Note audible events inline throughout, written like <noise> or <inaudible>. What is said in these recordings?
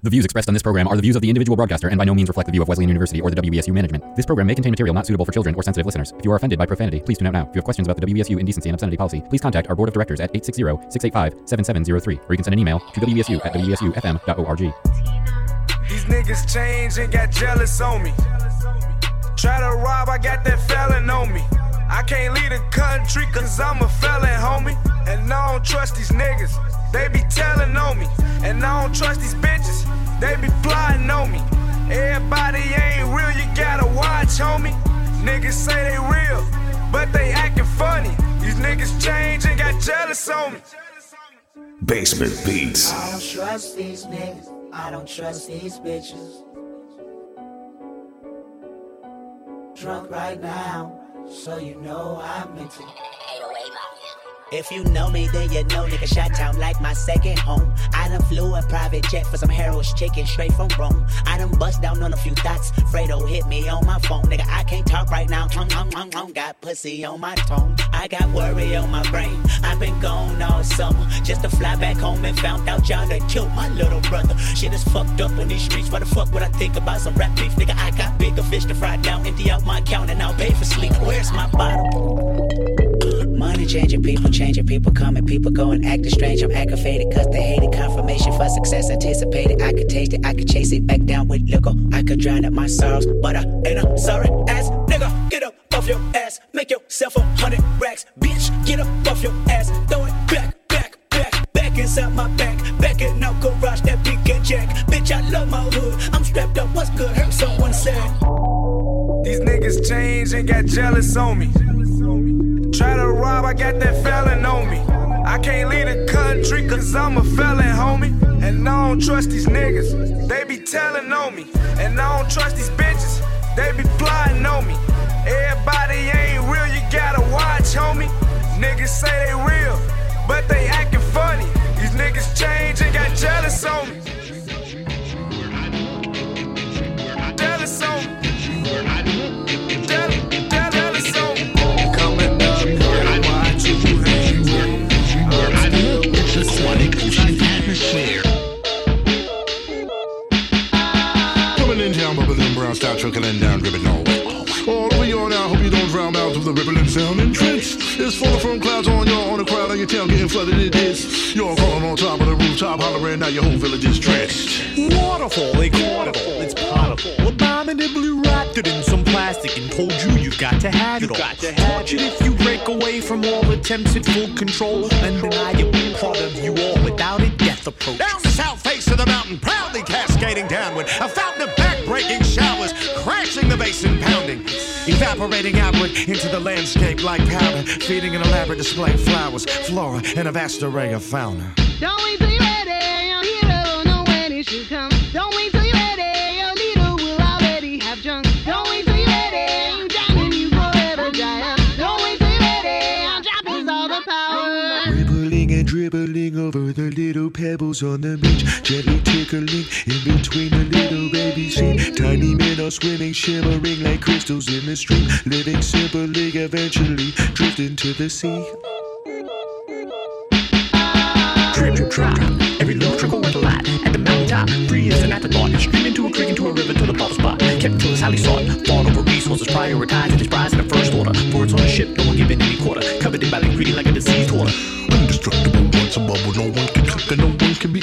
The views expressed on this program are the views of the individual broadcaster and by no means reflect the view of Wesleyan University or the WESU management. This program may contain material not suitable for children or sensitive listeners. If you are offended by profanity, please tune out now. If you have questions about the WESU indecency and obscenity policy, please contact our board of directors at 860-685-7703 or you can send an email to wesu at wesufm.org. These niggas change and got jealous on me. Try to rob, I got that felon on me. I can't leave the country cause I'm a felon, homie. And I don't trust these niggas, they be telling on me. And I don't trust these bitches, they be plotting on me. Everybody ain't real, you gotta watch, homie. Niggas say they real, but they acting funny. These niggas change and got jealous on me. Basement Beats. I don't trust these niggas. I don't trust these bitches. Drunk right now, so you know I'm into it. If you know me, then you know nigga shot town like my second home. I done flew a private jet for some Harold's chicken straight from Rome. I done bust down on a few thoughts. Fredo hit me on my phone. Nigga, I can't talk right now. Tongue, tongue, tongue, tongue. Got pussy on my tongue. I got worry on my brain. I've been gone all summer. Just to fly back home and found out y'all done killed my little brother. Shit is fucked up on these streets. Why the fuck would I think about some rap beef? Nigga, I got bigger fish to fry down. Empty out my account and I'll pay for sleep. Where's my bottle? Money changing people, changing people, coming, people going, acting strange. I'm aggravated, cause they hated confirmation for success anticipated. I could taste it, I could chase it back down with liquor. I could drown out my sorrows, but I ain't a sorry your ass, make yourself a hundred racks. Bitch, get up off your ass, throw it back, back, back, back inside my back. Back in no garage, that big and jack. Bitch, I love my hood. I'm strapped up, what's good? Heard someone say. These niggas change and got jealous on me. Try to rob, I got that felon on me. I can't leave the country cause I'm a felon, homie. And I don't trust these niggas, they be telling on me. And I don't trust these bitches, they be plotting on me. Everybody ain't real, you gotta watch, homie. Niggas say they real, but they acting funny. These niggas change and got jealous on me. Sound and trench. It's falling from clouds on your on the crowd and your town getting flooded. It is. You're crawling on top of the rooftop, hollering now your whole village is drenched. Waterfall, they caught it all. It's potable. Abominably wrapped it in some plastic and told you you've got to have it all. Tortured if you break away from all attempts at full control. Undeniable part of you all without it, death approach. Down the south face of the mountain, proudly cascading downward, a fountain of back-breaking showers, crashing the basin, pounding, evaporating outward into the landscape like powder, feeding an elaborate display of flowers, flora, and a vast array of fauna. Don't wait till you're ready, your hero know when it should come. Don't wait till you're ready, your leader will already have drunk. Don't wait till you're ready, you down and you forever giant. Don't wait till you're ready, I'm dropping all the power. Rippling and dribbling over the little pebbles on the beach, gently tickling in between the little baby feet. Tiny men are swimming, shimmering like crystals in the stream, living simply, eventually drifting to the sea. Drip, drip, drop, drop. Every little trickle went a lot. At the mountaintop, free as an afterthought. Stream into a creek, into a river, to the bottom spot. Kept till his Sally sought. Fought over resources, prioritizing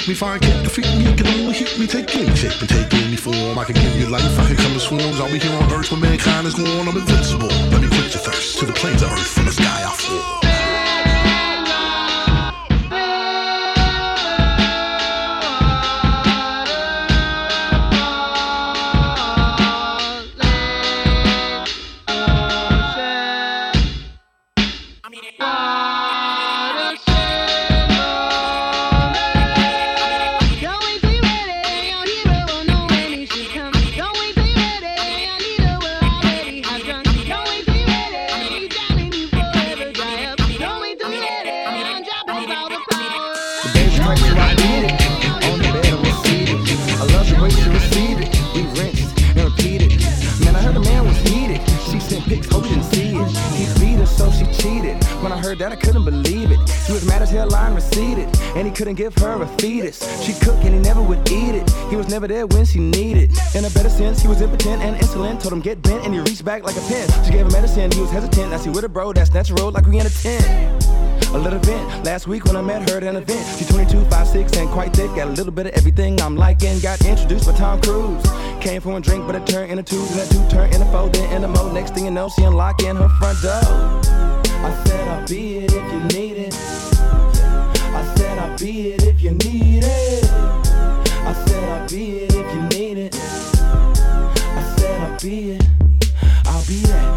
me. Fire can't defeat me, can only hit me. Take any shape and take any form. I can give you life, I can come in swarms. I'll be here on earth when mankind is gone. I'm invincible. Let me quench your thirst to the plains of earth, from the sky I fall. Receded, and he couldn't give her a fetus. She cooked and he never would eat it. He was never there when she needed. In a better sense, he was impotent and insolent. Told him get bent, and he reached back like a pen. She gave him medicine, he was hesitant. I see with a bro, that's natural, like we in a tent. A little vent. Last week when I met her at an event, she 22, 5, 6, and quite thick. Got a little bit of everything I'm liking. Got introduced by Tom Cruise. Came for a drink, but it turned into two. Then a two turned into four, then into more. Next thing you know, she unlocking her front door. I said I'll be it if you need it. I said I'll be it if you need it. I said I'll be it if you need it. I said I'll be it. I'll be that.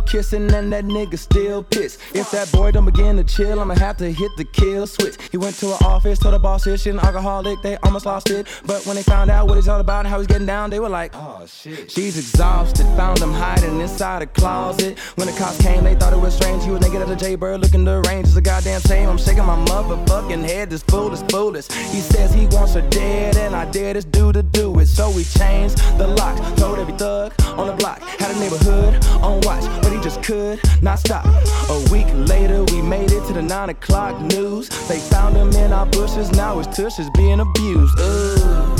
Still kissing and that nigga still pissed. If that boy don't begin to chill, I'ma have to hit the kill switch. He went to an office, told the boss he's an alcoholic, they almost lost it. But when they found out what he's all about and how he's getting down, they were like, oh shit. She's exhausted, found him hiding inside a closet. When the cops came, they thought it was strange. He was naked as a jaybird, looking deranged. It's a goddamn shame. I'm shaking my motherfucking head. This fool is foolish. He says he wants her dead, and I dare this dude to do it. So we changed the locks, told every thug on the block, had a neighborhood on watch, he just could not stop. A week later, we made it to the nine o'clock news. They found him in our bushes. Now his tush is being abused. Ooh.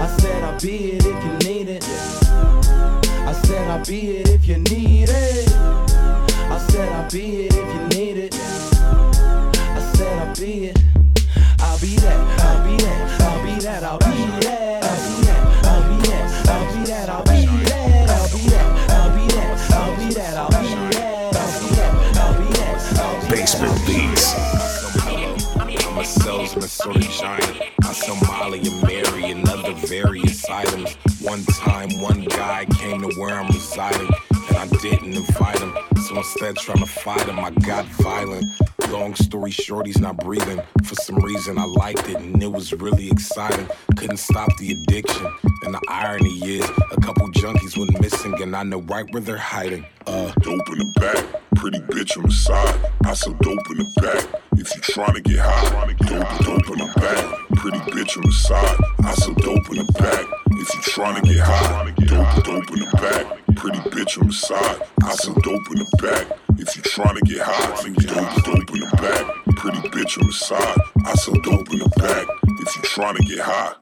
I said I'll be it if you need it. I said I'll be it if you need it. I said I'll be it if you need it. I said I'll be it. Sort of giant. I sell Molly and Mary and other various items. One time, one guy came to where I'm residing, and I didn't invite him. So instead, trying to fight him, I got violent. Long story short, he's not breathing. For some reason, I liked it, and it was really exciting. Couldn't stop the addiction. And the irony is, a couple junkies went missing, and I know right where they're hiding. Uh, Dope in the back, pretty bitch on the side. I sell dope in the back. You tryna get high, dope, dope in the back, pretty bitch on the side. I sell dope in the back. If you tryna get high, dope, dope in the back, pretty bitch on the side. I sell dope in the back. If you tryna get high, dope, dope in the back, pretty bitch on the side. I sell dope in the back. If you tryna get high.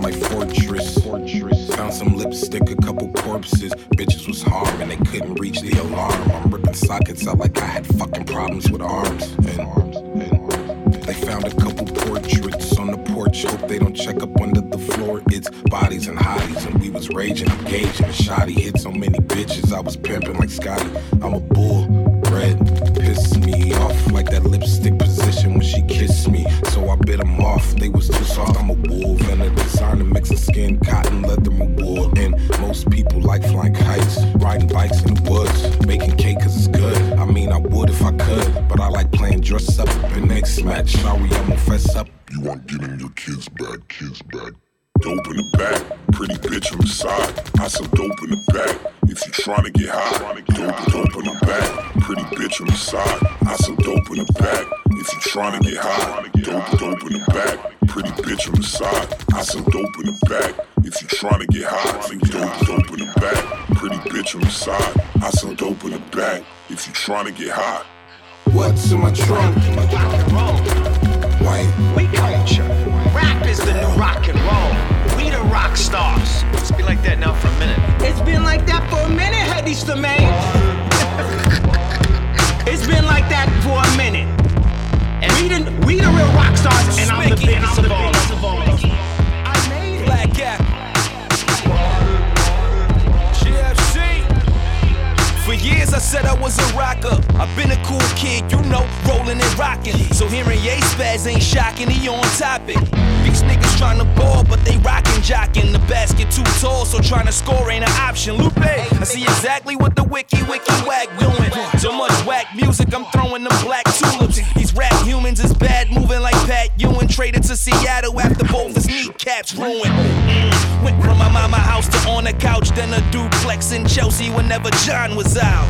My fortress. Found some lipstick, a couple corpses. Bitches was harmed and they couldn't reach the alarm. I'm ripping sockets out like I had fucking problems with arms. And, arms, and they found a couple portraits on the porch. Hope they don't check up under the floor. It's bodies and hotties, and we was raging, engaging. A shoddy hit so many bitches. I was pimping like Scotty. I'm a I sell dope in the back. If you tryna get high. What's in my trunk? Rock and roll. White. We culture. Rap is the new rock and roll. We the rock stars. It's been like that now for a minute. It's been like that for a minute, Hedy Stamane. <laughs> it's been like that for a minute. And we the, we the real rock stars, and I'm the biggest of all. Years I said I was a rocker. I've been a cool kid, you know, rolling and rocking. So hearing Ye spaz ain't shocking, he on topic. These niggas tryna ball, but they rockin' jockin'. The basket too tall, so tryna score ain't an option. Lupe, I see exactly what the wiki wiki whack doing. So much whack music, I'm throwing them black tulips. These rap humans is bad, moving like Pat Ewing. Traded to Seattle after both his kneecaps ruined. Mm. Went from my mama house to on a couch, then a duplex in Chelsea whenever John was out.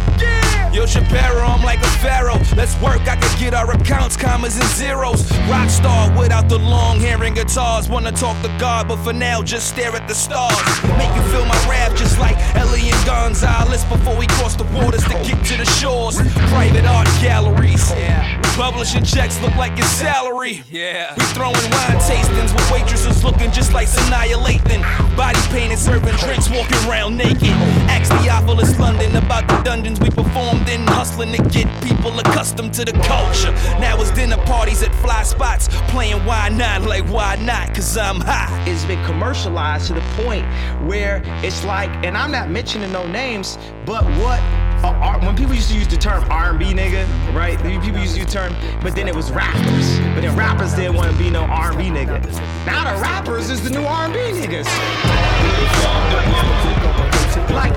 Yo, Shapiro, I'm like a pharaoh. Let's work, I could get our accounts, commas, and zeros. Rockstar without the long hair and guitars. Wanna talk to God, but for now, just stare at the stars. Make you feel my rap just like Elián González before we cross the waters to get to the shores. Private art galleries. Yeah. Publishing checks look like your salary. Yeah. We throwing wine tastings with waitresses looking just like Sanaa Lathan. Body painted, serving drinks, walking around naked. Ask Theophilus London about the dungeons we performed in, hustling to get people accustomed to the culture. Now it's dinner parties at fly spots, playing why not like why not, cause I'm hot. It's been commercialized to the point where it's like, and I'm not mentioning no names, but what when people used to use the term R&B nigga, right? People used to use the term, but then it was rappers. But then rappers didn't want to be no R&B nigga. Now the rappers is the new R&B niggas. Like,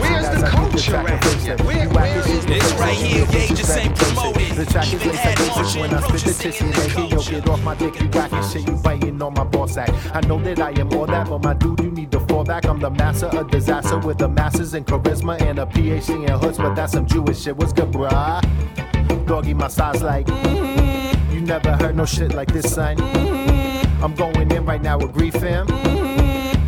where's the culture at? Where, where is It's right here, yeah, just ain't promoted. The track is like ocean when I spit the tissue. Yo, get off my dick, you whacking shit, you biting on my ball sack. I know that I am all that, but my dude, you need to fall back. I'm the master of disaster with the masses and charisma and a PhD in hoods, but that's some Jewish shit. What's good, bruh? Doggy, my size like. Mm-hmm. You never heard no shit like this, son. Mm-hmm. I'm going in right now with grief, fam. Mm-hmm.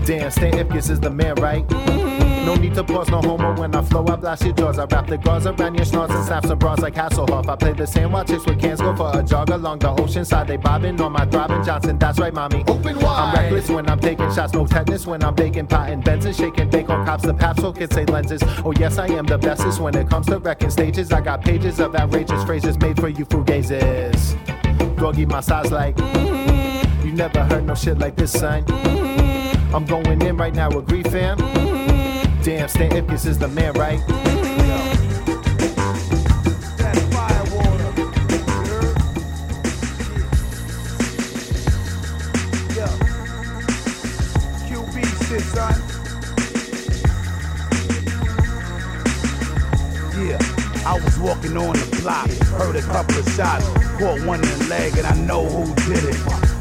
Damn, Stan Ipkiss is the man, right? Mm-hmm. No need to pause, no homo when I flow, I blast your jaws. I wrap the gauze around your snarls and snap some bras like Hasselhoff. I play the same while chicks with cans go for a jog along the ocean side. They bobbing on my throbbing Johnson, that's right, mommy. Open wide. I'm reckless when I'm taking shots, no tetanus when I'm baking pot and Benson, shaking bacon cops. The paps so kids say lenses. Oh, yes, I am the bestest when it comes to wrecking stages. I got pages of outrageous phrases made for you fugazes. Doggy, my size like. Mm-hmm. You never heard no shit like this, son. Mm-hmm. I'm going in right now with grief, fam. Mm-hmm. Damn, Stan Ipkiss is the man, right? QB shit, son. Yeah, I was walking on the block, heard a couple of shots, caught one in the leg, and I know who did it.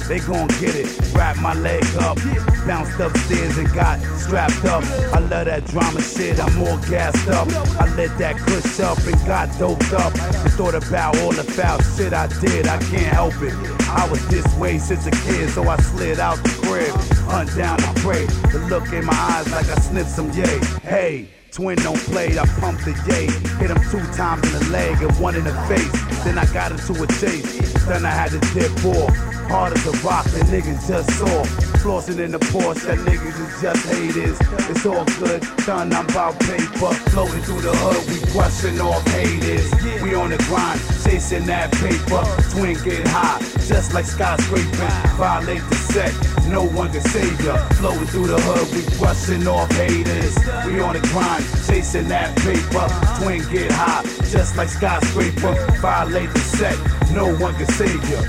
They gon' get it, wrap my leg up, bounced upstairs and got strapped up. I love that drama shit, I'm more gassed up. I lit that kush up and got doped up. And thought about all the foul shit I did, I can't help it. I was this way since a kid, so I slid out the crib, hunt down the prey. The look in my eyes like I sniffed some yay. Hey. Twin don't play, I pumped the yay. Hit him two times in the leg and one in the face. Then I got into a chase. Then I had to dip off. Hard as a rock, the niggas just saw. Flossing in the Porsche, that niggas is just haters. It's all good, done, I'm about paper. Floating through the hood, we brushing off haters. We on the grind, chasing that paper. Twin get high, just like skyscraping. Violate the set, no one can save ya. Floating through the hood, we brushing off haters. We on the grind, chasing that paper. Twin get high, just like skyscraper. Violate the set, no one can save ya.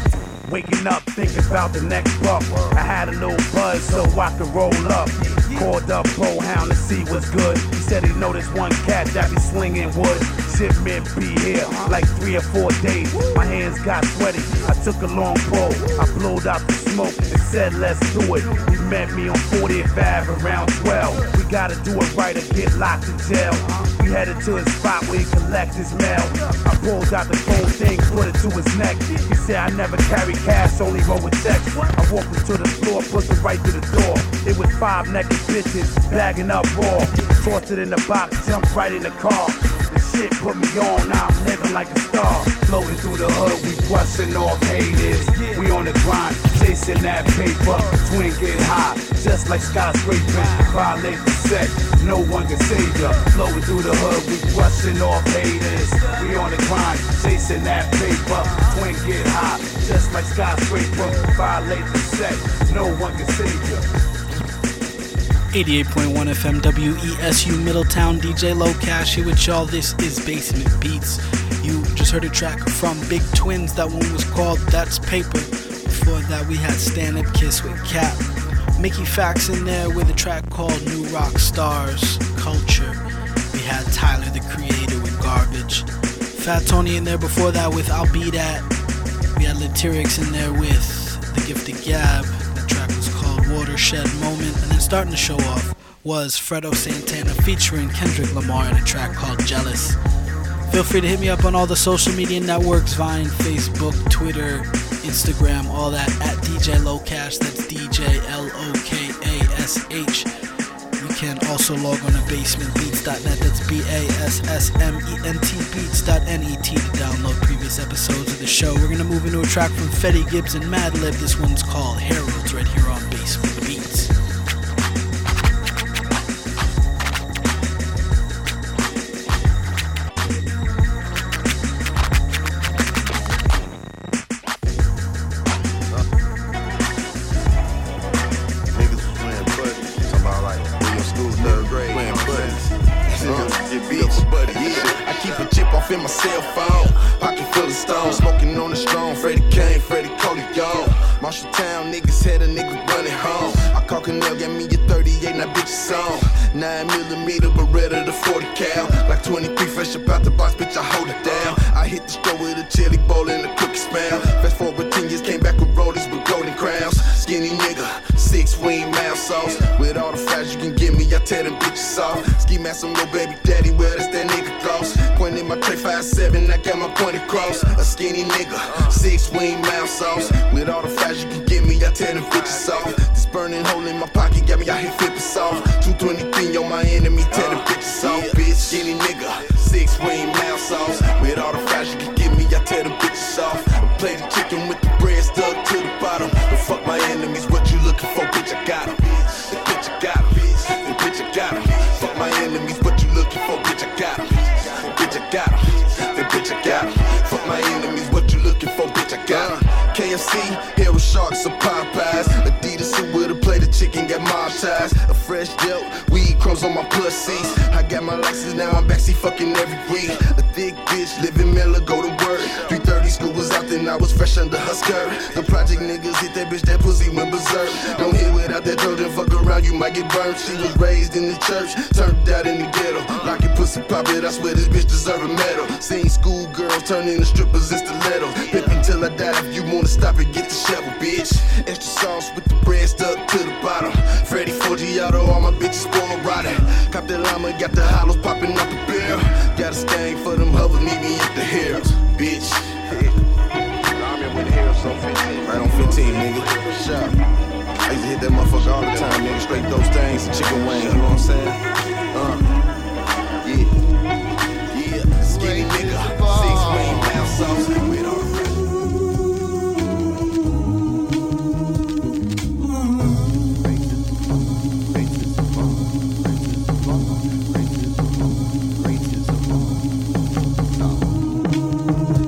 Waking up, thinking about the next buck. I had a little buzz so I could roll up. Called up Pro Hound to see what's good. He said he noticed one cat that be slinging wood. Shipment be here like three or four days. My hands got sweaty. I took a long pull. I blowed out the smoke and said, let's do it. He met me on 45 around 12. We gotta do it right or get locked in jail. We headed to his spot where he collect his mail. I pulled out the gold thing, put it to his neck. He said, I never carry cash, only roll with checks. I walked him to the floor, pushed it right to the door. It was five naked bitches, bagging up raw. It in the box, jumped right in the car. Shit put me on, now I'm living like a star. Floating through the hood, we brushing off haters. We on the grind, chasing that paper. Twin get high, just like skyscraping. Violate the set, no one can save ya. Floating through the hood, we brushing off haters. We on the grind, chasing that paper. Twin get high, just like skyscraper. Violate the set, no one can save ya. 88.1 FM WESU Middletown DJ Lokash here with y'all. This is Basement Beats. You just heard a track from Big Twins. That one was called That's Paper. Before that, we had Stand Up Kiss with Cap. Mickey Factz in there with a track called New Rock Stars Culture. We had Tyler the Creator with Garbage. Fat Tony in there before that with I'll Be That. We had Lytyrix in there with The Gift of Gab. Watershed Moment. And then starting to show off was Fredo Santana featuring Kendrick Lamar in a track called Jealous. Feel free to hit me up on all the social media networks Vine, Facebook, Twitter, Instagram, all that at DJ Lokash. That's DJ L O K A S H. You can also log on to basementbeats.net. That's B A S S M E N T beats.net to download previous episodes of the show. We're going to move into a track from Freddie Gibbs and Madlib. This one's called Harold's right here on 10 and 50 soft. This burning hole in my pocket got me out here flipping. I got my license now, I'm backseat fucking every week. A thick bitch, living Miller, go to work. 330 school was out, then I was fresh under her skirt. The project niggas hit that bitch, that pussy went berserk. Don't you might get burned. She was raised in the church, turned out in the ghetto. Like it pussy pop it, I swear this bitch deserve a medal. Seen school girls turn into strippers in stilettos. Pimp until I die, if you wanna stop it, get the shovel, bitch. Extra sauce with the bread stuck to the bottom. Freddy Forgiato, all my bitches spoiled rotten. Cop that llama, got the hollows popping up the barrel. Got a stain for them hovers, meet me at the hills, bitch. I'm here with the Harris on 15. Right on 15, nigga. Shut I used to hit that motherfucker all the time, nigga. Straight those things and chicken wings, you know what I'm saying? Uh, yeah. Yeah, skinny nigga. Six wing pound sauce with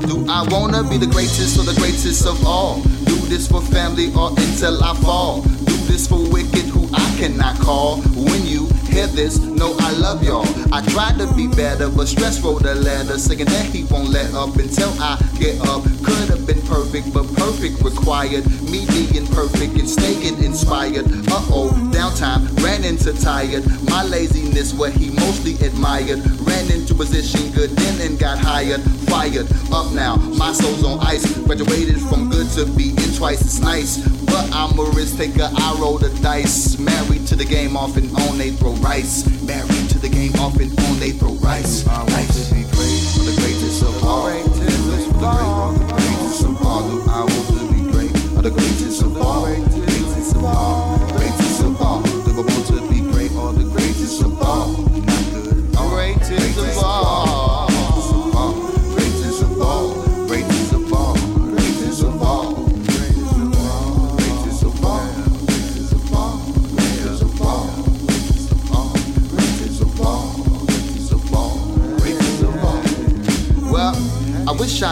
Do I wanna be the greatest or the greatest of all? This for family or until I fall? Do this for wicked who I cannot call? When you hear this, know I love y'all. I tried to be better, but stress wrote a letter singing that he won't let up until I get up. Could have been perfect, but perfect required me being perfect and staying inspired. Uh oh, downtime, ran into tired. My laziness, what he mostly admired. Ran into position good then and got hired. Fired up now, my soul's on ice. Graduated from good to be in twice as nice. But I'm a risk taker, I roll the dice. Married to the game, off and on, they throw rice. Married to the game, off and on, they throw rice. I want to be great, the greatest of all. Greatest of all, the greatest of all. I want to be great, the greatest of all. Greatest of all,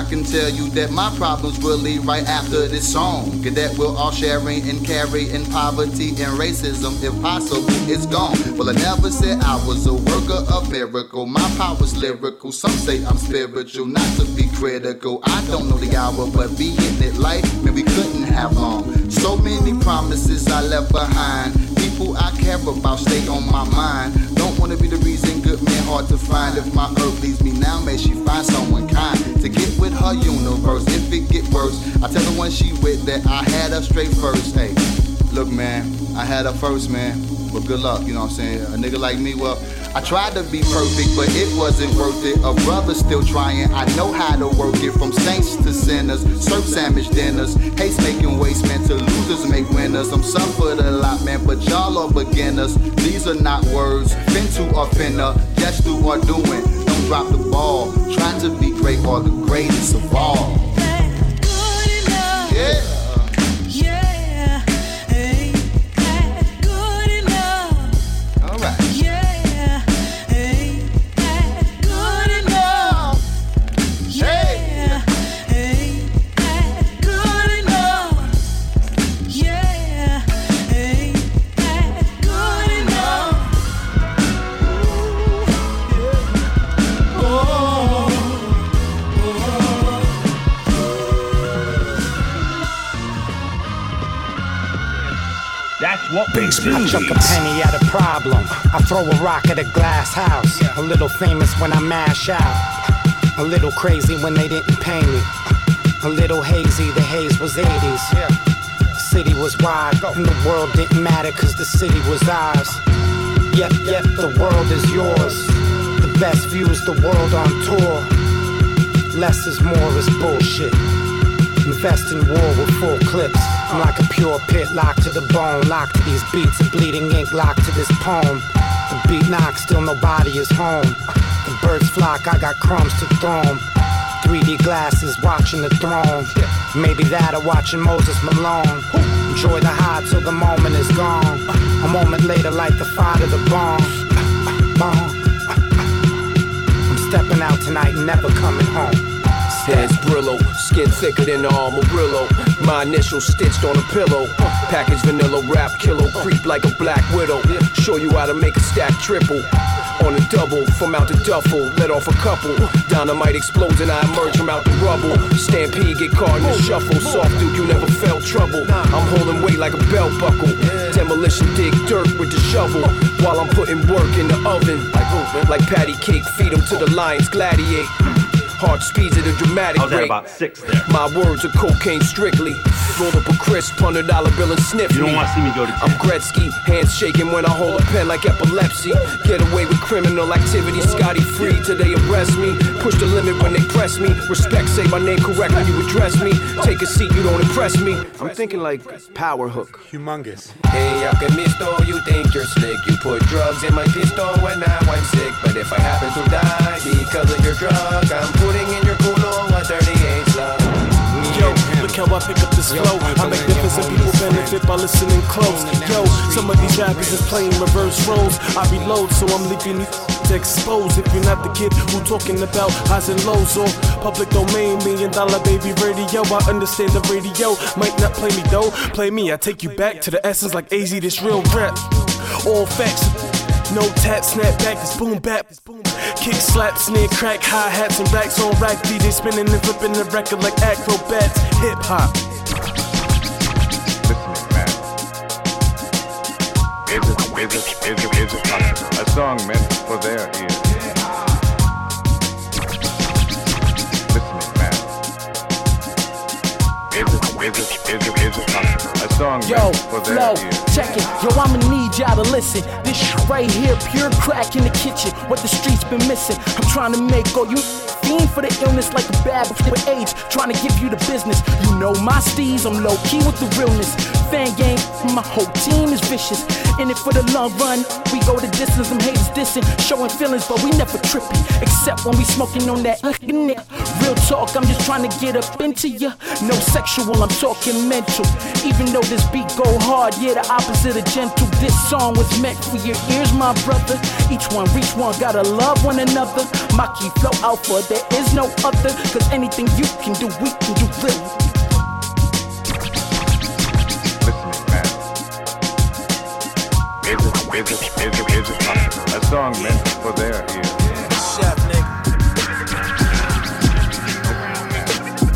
can tell you that my problems will leave right after this song. That we're all sharing and carrying poverty and racism. If possible, it's gone. Well, I never said I was a worker of miracle. My power's lyrical. Some say I'm spiritual, not to be critical. I don't know the hour, but being it life, man, we couldn't have long. So many promises I left behind. People I care about stay on my mind. Don't wanna be the reason men hard to find. If my earth leaves me now, may she find someone kind to get with her universe. If it get worse, I tell the one she with that I had her straight first. Hey, look, man, I had her first, man. But good luck, you know what I'm saying? A nigga like me, well, I tried to be perfect, but it wasn't worth it. A brother still trying, I know how to work it. From saints to sinners, surf sandwich dinners, haste making waste, man, to losers make winners. I'm suffered a lot, man, but y'all are beginners. These are not words, fin to or finna, just do or doing. Don't drop the ball, trying to be great or the greatest of all. Yeah, I chuck a penny at a problem. I throw a rock at a glass house. A little famous when I mash out. A little crazy when they didn't pay me. A little hazy, the haze was 80s. City was wide, and the world didn't matter cause the city was ours. Yep, yep, the world is yours. The best views, the world on tour. Less is more is bullshit. Invest in war with full clips. I'm like a pure pit locked to the bone, locked to these beats and bleeding ink locked to this poem. The beat knocks, still nobody is home. The birds flock, I got crumbs to throw 'em. 3D glasses watching the throne. Maybe that or watching Moses Malone. Enjoy the high till the moment is gone. A moment later, light the fire to the. Bomb. I'm stepping out tonight never coming home. Heads Brillo, skin thicker than the Armorillo. My initials stitched on a pillow. Package vanilla wrap kilo, creep like a black widow. Show you how to make a stack triple. On a double, from out the duffel, let off a couple. Dynamite explodes and I emerge from out the rubble. Stampede get caught in the shuffle. Soft dude, you never felt trouble. I'm holding weight like a belt buckle. Demolition dig dirt with the shovel. While I'm putting work in the oven. Like, patty cake, feed feed 'em to the lions, gladiate. Heart speeds at a dramatic I was at rate. about six there. My words are cocaine strictly. Roll up a crisp hundred dollar bill and sniff You don't me. wanna see me go to I'm Gretzky, hands shaking when I hold a pen like epilepsy. Get away with criminal activity, Scotty free till they arrest me. Push the limit when they press me. Respect, say my name correct when you address me. Take a seat, you don't impress me. I'm thinking like power hook. Humongous. Hey, yo, que misto, you think you're slick. You put drugs in my pistol when now I'm sick. But if I happen to die because of your drug, I'm putting in your culo a 38 slug. Yo, look how I pick up this flow. I make difference and people benefit by listening close. Yo, some of these rappers is playing reverse roles. I reload, so I'm leaving you to expose. If you're not the kid who talking about highs and lows or public domain, million dollar baby radio, I understand the radio might not play me though. Play me, I take you back to the essence like AZ, this real rap. All facts. No tap, snap back, this boom bap. Boom. Kick, slap, snare, crack, hi hats, and racks on rack. DJ spinning and flipping the record like acrobats. Hip hop. Listening, man. Is it, is it, is it, is it possible? a song meant for their ears? Song Yo, for flow, check it. Yo, I'ma need y'all to listen. This shit right here, pure crack in the kitchen. What the streets been missing. I'm trying to make all you fiend for the illness like a bad with age. Trying to give you the business. You know my steez, I'm low key with the realness. Fan game, my whole team is vicious. In it for the long run, we go the distance. Them haters dissing, showing feelings, but we never tripping. Except when we smoking on that <laughs> Real talk, I'm just trying to get up into ya. No sexual, I'm talking mental. Even though this beat go hard, yeah, the opposite of gentle. This song was meant for your ears, my brother. Each one reach one, gotta love one another. My key flow alpha, there is no other. Cause anything you can do, we can do real. Is it, is it, is it, is it a song meant for their ears? Chef, nigga.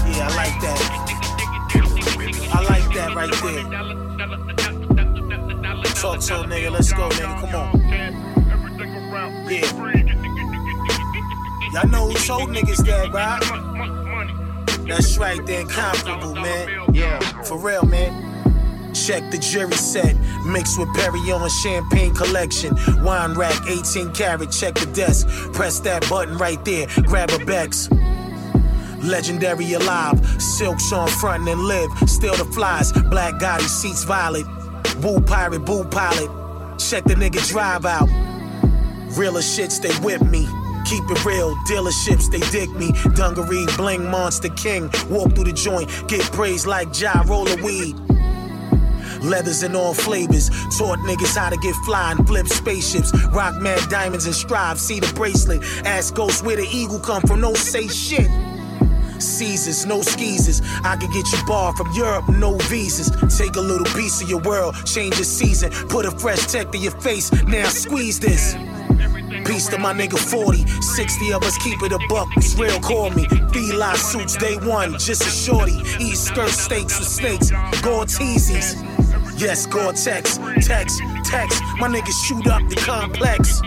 Yeah, I like that. I like that right there. Talk to him, nigga. Let's go, nigga. Come on. Yeah. Y'all know who told niggas that, right? That's right, they're incomparable, man. Yeah, for real, man. Check the jury set, mixed with Perry on champagne collection. Wine rack, 18 karat, check the desk. Press that button right there, grab a Bex. Legendary alive, silks on front and live. Still the flies, black Gotti seats violet. Boo pirate, boo pilot. Check the nigga drive out. Realer shit, stay with me. Keep it real, dealerships, they dig me. Dungaree, bling, monster king. Walk through the joint, get praised like Ja, roller weed. Leathers and all flavors. Taught niggas how to get fly and flip spaceships. Rock mad diamonds and strive. See the bracelet. Ask ghosts where the eagle come from. No say shit. Caesars, no skeezers. I can get you bar from Europe, no visas. Take a little piece of your world, change your season. Put a fresh tech to your face. Now squeeze this. Peace to my nigga 40. 60 of us keep it a buck. It's real, call me. Feli suits day one, just a shorty. Eat skirt steaks with snakes. Gore-Teezies. Yes, Gore-Tex. Text, text. My niggas shoot up the complex.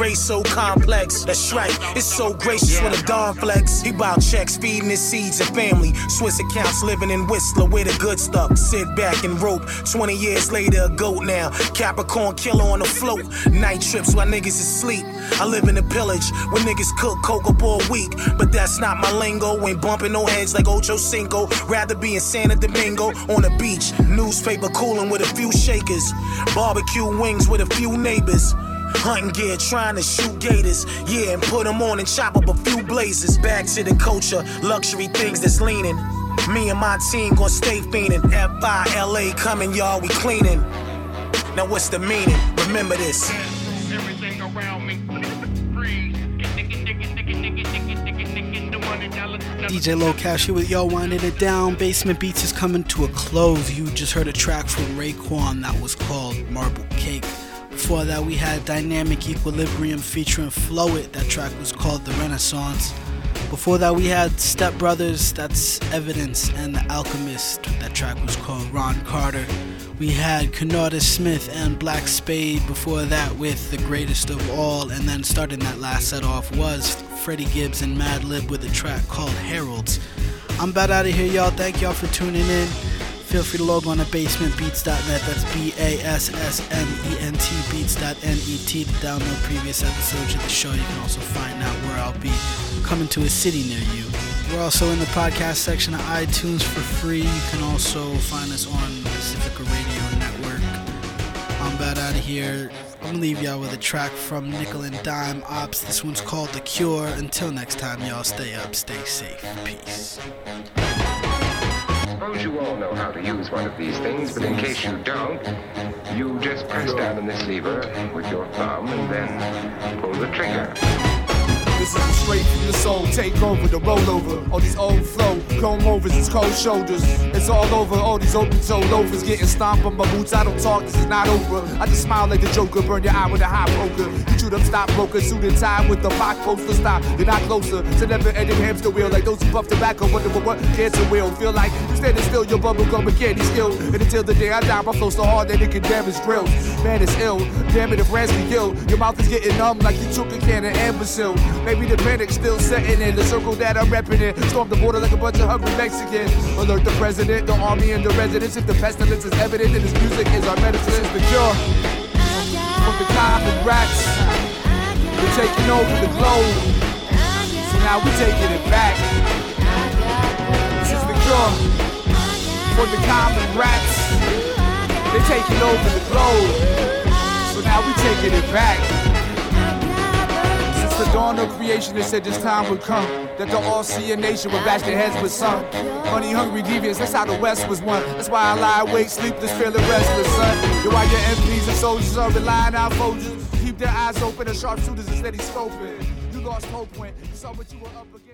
Race so complex, that's right. It's so gracious when a Don flex. He bout checks, feeding his seeds and family. Swiss accounts living in Whistler where the good stuff. Sit back and rope. 20 years later, a goat now. Capricorn killer on the float. Night trips while niggas is asleep. I live in the pillage where niggas cook coke up all week. But that's not my lingo. Ain't bumping no heads like Ocho Cinco. Rather be in Santa Domingo on the beach. Newspaper cooling with a few shakers. Barbecue wings with a few neighbors. Hunting gear, trying to shoot gators. Yeah, and put them on and chop up a few blazes. Back to the culture, luxury things that's leaning. Me and my team gon' stay fiending. F-I-L-A coming, y'all, we cleaning. Now what's the meaning? Remember this. DJ Lokash here with y'all Winding It Down. Basement Beats is coming to a close. You just heard a track from Raekwon that was called Marble Cake. Before that, we had Dynamic Equilibrium featuring Flow It. That track was called The Renaissance. Before that, we had Step Brothers, that's Evidence, and The Alchemist. That track was called Ron Carter. We had Kenarda Smith and Black Spade before that with The Greatest of All, and then starting that last set off was Freddie Gibbs and Madlib with a track called Harold's. I'm about out of here, y'all. Thank y'all for tuning in. Feel free to log on to basementbeats.net. That's B A S S M E N T beats.net to download previous episodes of the show. You can also find out where I'll be coming to a city near you. We're also in the podcast section of iTunes for free. You can also find us on Pacifica Radio Network. I'm about out of here. I'm gonna leave y'all with a track from Nickel and Dime Ops. This one's called The Cure. Until next time, y'all stay up, stay safe. Peace. Suppose you all know how to use one of these things, but in case you don't, you just press down on this lever with your thumb and then pull the trigger. This is straight from the soul, take over the rollover. All these old flow, comb overs, it's cold shoulders. It's all over, all these open toe loafers getting stomped on my boots. I don't talk, this is not over. I just smile like the Joker, burn your eye with a hot poker. You shoot up stockbroker, suit and tie with the box poster stop. You're not closer to never ending hamster wheel like those who puff tobacco. Wonder what, cancer will feel like. You standing still, your bubble gum again, he's still. And until the day I die, my flow so hard that it can damage drills. Man, it's ill. Damn it, if rats can kill. Your mouth is getting numb like you took a can of Ambacil. Maybe the panic still setting in the circle that I'm repping in. Storm the border like a bunch of hungry Mexicans. Alert the president, the army, and the residents. If the pestilence is evident, then his music is our medicine. It's the cure. From the common rats, we're taking over the globe. So now we're taking it back. This is the cure. For the common rats, they're taking over the globe. So now we're taking it back. The dawn of creation, they said this time would come. That the all-seeing nation would bash their heads with some. Money hungry deviants, that's how the West was won. That's why I lie awake, sleepless, feeling restless, son. Yo, why your MPs and soldiers are relying on Folgers. Keep their eyes open and sharpshooters instead of scoping. You lost hope when you saw what you were up against.